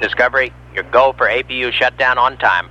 Discovery, your go for APU shutdown on time.